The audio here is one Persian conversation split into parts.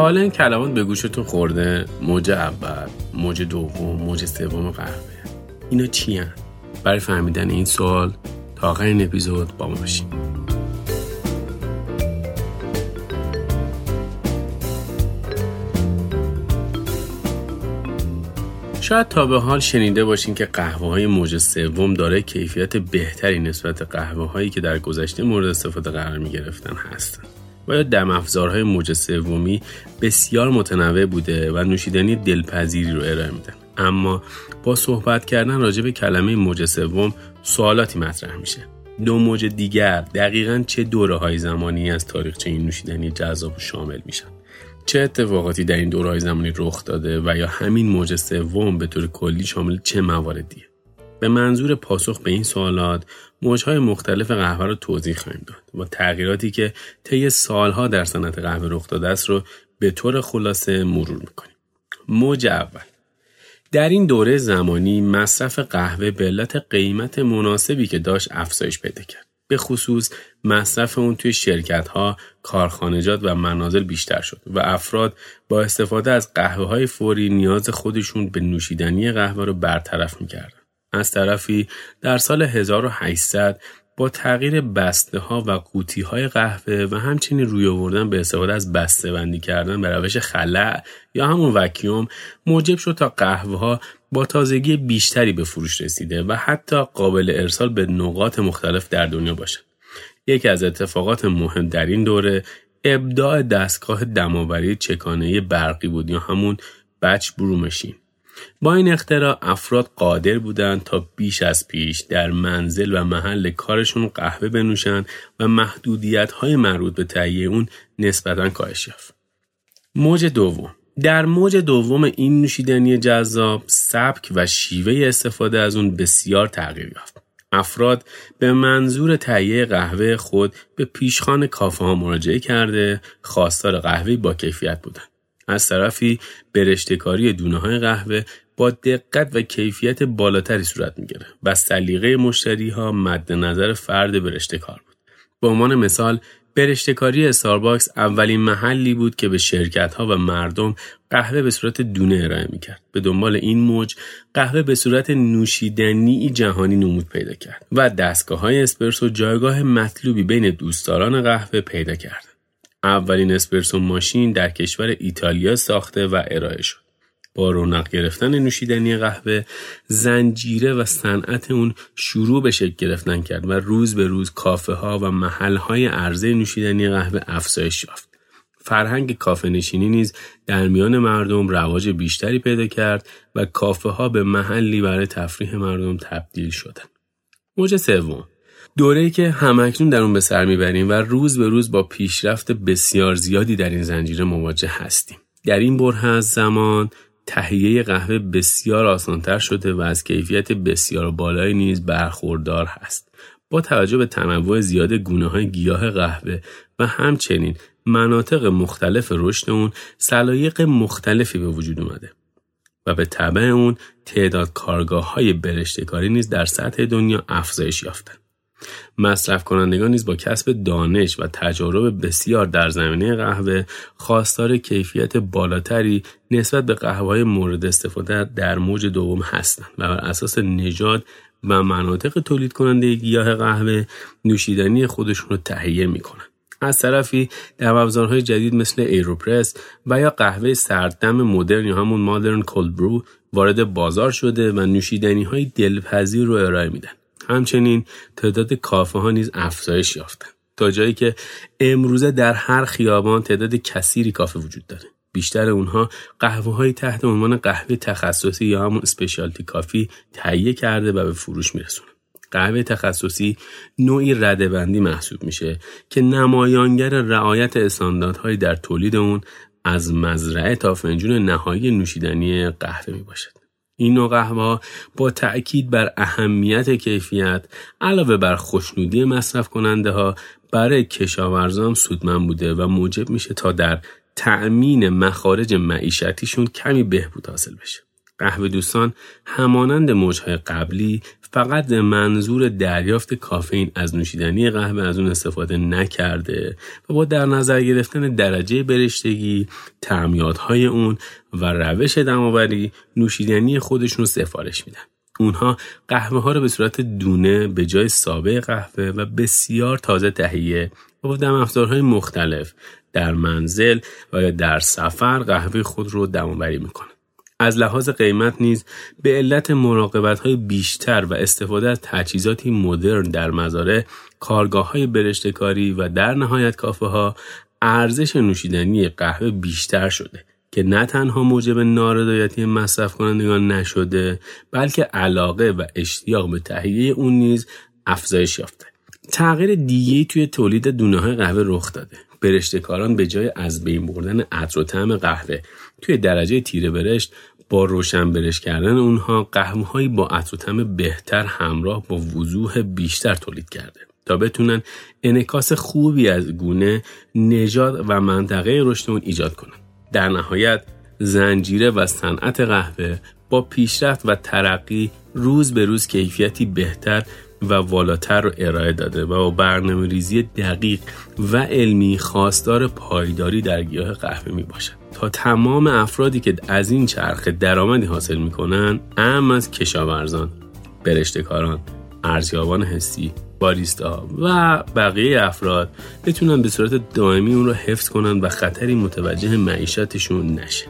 حالا این کلمات به گوشتون خورده موج اول موج دوم موج سوم قهوه اینا چی هن؟ برای فهمیدن این سوال تا آخرین اپیزود با ما باشیم شاید تا به حال شنیده باشین که قهوه های موج سوم داره کیفیت بهتری نسبت قهوه هایی که در گذشته مورد استفاده قرار می گرفتن هستن. و یا دم افزارهای موج سومی بسیار متنوع بوده و نوشیدنی دلپذیری رو ارائه میدن. اما با صحبت کردن راجع به کلمه موج سوم سوالاتی مطرح میشه. دو موج دیگر دقیقا چه دوره های زمانی از تاریخچه این نوشیدنی جذاب و شامل میشن؟ چه اتفاقاتی در این دورهای زمانی رخ داده و یا همین موج سوم به طور کلی شامل چه مواردیه؟ به منظور پاسخ به این سوالات موجهای مختلف قهوه رو توضیح خواهیم داد و تغییراتی که طی سالها در صنعت قهوه رخ داده است رو به طور خلاصه مرور می‌کنیم. موج اول. در این دوره زمانی مصرف قهوه به علت قیمت مناسبی که داشت افزایش پیدا کرد. به خصوص مصرف اون توی شرکت ها، کارخانجات و منازل بیشتر شد و افراد با استفاده از قهوه های فوری نیاز خودشون به نوشیدنی قهوه رو برطرف می‌کردن. از طرفی در سال 1800 با تغییر بسته ها و قوطی های قهوه و همچنین روی آوردن به استفاده از بسته بندی کردن به روش خلع یا همون وکیوم موجب شد تا قهوه ها با تازگی بیشتری به فروش رسیده و حتی قابل ارسال به نقاط مختلف در دنیا باشه. یکی از اتفاقات مهم در این دوره ابداع دستگاه دماوری چکانه برقی بود یا همون بچ برومشین با این اختراع افراد قادر بودند تا بیش از پیش در منزل و محل کارشون قهوه بنوشن و محدودیت های مربوط به تهیه اون نسبتا کاهش یافت. موج دوم در موج دوم این نوشیدنی جذاب سبک و شیوه استفاده از اون بسیار تغییر یافت. افراد به منظور تهیه قهوه خود به پیشخان کافه ها مراجعه کرده خواستار قهوه با کیفیت بودند. از طرفی برشتکاری دونه های قهوه با دقت و کیفیت بالاتری صورت می‌گیره و سلیقه مشتری ها مد نظر فرد برشتکار بود. به عنوان مثال برشتکاری استارباکس اولین محلی بود که به شرکت ها و مردم قهوه به صورت دونه ارائه می‌کرد. به دنبال این موج قهوه به صورت نوشیدنی جهانی نمود پیدا کرد و دستگاه های اسپرسو جایگاه مطلوبی بین دوستداران قهوه پیدا کرد. اولین اسپرسو ماشین در کشور ایتالیا ساخته و ارائه شد. با رونق گرفتن نوشیدنی قهوه زنجیره و صنعت اون شروع به شکل گرفتن کرد و روز به روز کافه ها و محل های عرضه نوشیدنی قهوه افزایش یافت. فرهنگ کافه نشینی نیز در میان مردم رواج بیشتری پیدا کرد و کافه ها به محلی برای تفریح مردم تبدیل شدند. موج سوم دوره که همکنون در اون به سر می‌بریم و روز به روز با پیشرفت بسیار زیادی در این زنجیره مواجه هستیم. در این بره از زمان تهیه قهوه بسیار آسانتر شده و از کیفیت بسیار بالایی نیز برخوردار هست. با توجه به تنوع زیاد گونه های گیاه قهوه و همچنین مناطق مختلف رشد اون سلایق مختلفی به وجود اومده و به طبع اون تعداد کارگاه های برشتکاری نیز در سطح دنیا افزایش یافتند. مصرف کنندگان نیز با کسب دانش و تجارب بسیار در زمینه قهوه خواستار کیفیت بالاتری نسبت به قهوه های مورد استفاده در موج دوم هستند و بر اساس نژاد و مناطق تولید کننده گیاه قهوه نوشیدنی خودشون رو تهیه می‌کنن. از طرفی در ابزارهای جدید مثل ایروپرس و یا قهوه سرددم مدرن یا همون مادرن کولد برو وارد بازار شده و نوشیدنی های دلپذیر رو ارائه میدن. همچنین تعداد کافه ها نیز افزایش یافتن تا جایی که امروزه در هر خیابان تعداد کثیری کافه وجود داره. بیشتر اونها قهوه های تحت عنوان قهوه تخصصی یا همون اسپشیالتی کافی تهیه کرده و به فروش میرسونه. قهوه تخصصی نوعی ردبندی محسوب میشه که نمایانگر رعایت استانداردهایی در تولید اون از مزرعه تا فنجون نهایی نوشیدنی قهوه می این نوع قهوه با تأکید بر اهمیت کیفیت علاوه بر خوشنودی مصرف کننده ها برای کشاورزان سودمند بوده و موجب میشه تا در تأمین مخارج معیشتیشون کمی بهبود حاصل بشه. قهوه دوستان همانند موجهای قبلی فقط منظور دریافت کافئین از نوشیدنی قهوه از اون استفاده نکرده و با در نظر گرفتن درجه برشتگی، تعمیاتهای اون و روش دماوری نوشیدنی خودشون رو سفارش میدن. اونها قهوه ها رو به صورت دونه به جای سابه قهوه و بسیار تازه تهیه و با دم افزارهای مختلف در منزل و یا در سفر قهوه خود رو دمآوری می‌کنن. از لحاظ قیمت نیز به علت مراقبت های بیشتر و استفاده از تجهیزاتی مدرن در مزارع کارگاه های برشتکاری و در نهایت کافه ها ارزش نوشیدنی قهوه بیشتر شده که نه تنها موجب نارضایتی مصرف کنندگان نشده بلکه علاقه و اشتیاق به تهیه اون نیز افزایش یافته. تغییر دیگه توی تولید دونه های قهوه رخ داده. برشتکاران به جای از بین بردن عطر و طعم قهوه توی درجه تیره برشت با روشن برش کردن اونها قهوه با عطر و طعم بهتر همراه با وضوح بیشتر تولید کرده تا بتونن انکاس خوبی از گونه نژاد و منطقه رشد اون ایجاد کنن. در نهایت زنجیره و صنعت قهوه با پیشرفت و ترقی روز به روز کیفیتی بهتر و والاتر رو ارائه داده و با برنامه ریزی دقیق و علمی خواستار پایداری در گیاه قهوه می باشد تا تمام افرادی که از این چرخه درآمدی حاصل می‌کنن اهم از کشاورزان برشتکاران ارزیابان حسی باریستا و بقیه افراد بتونن به صورت دائمی اون رو حفظ کنن و خطری متوجه معیشتشون نشه.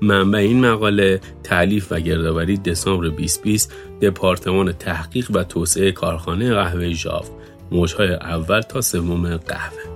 منبع این مقاله تعلیف و گردآوری دسامبر 2020 دپارتمان تحقیق و توسعه کارخانه قهوه ژاو. موجهای اول تا سوم قهوه.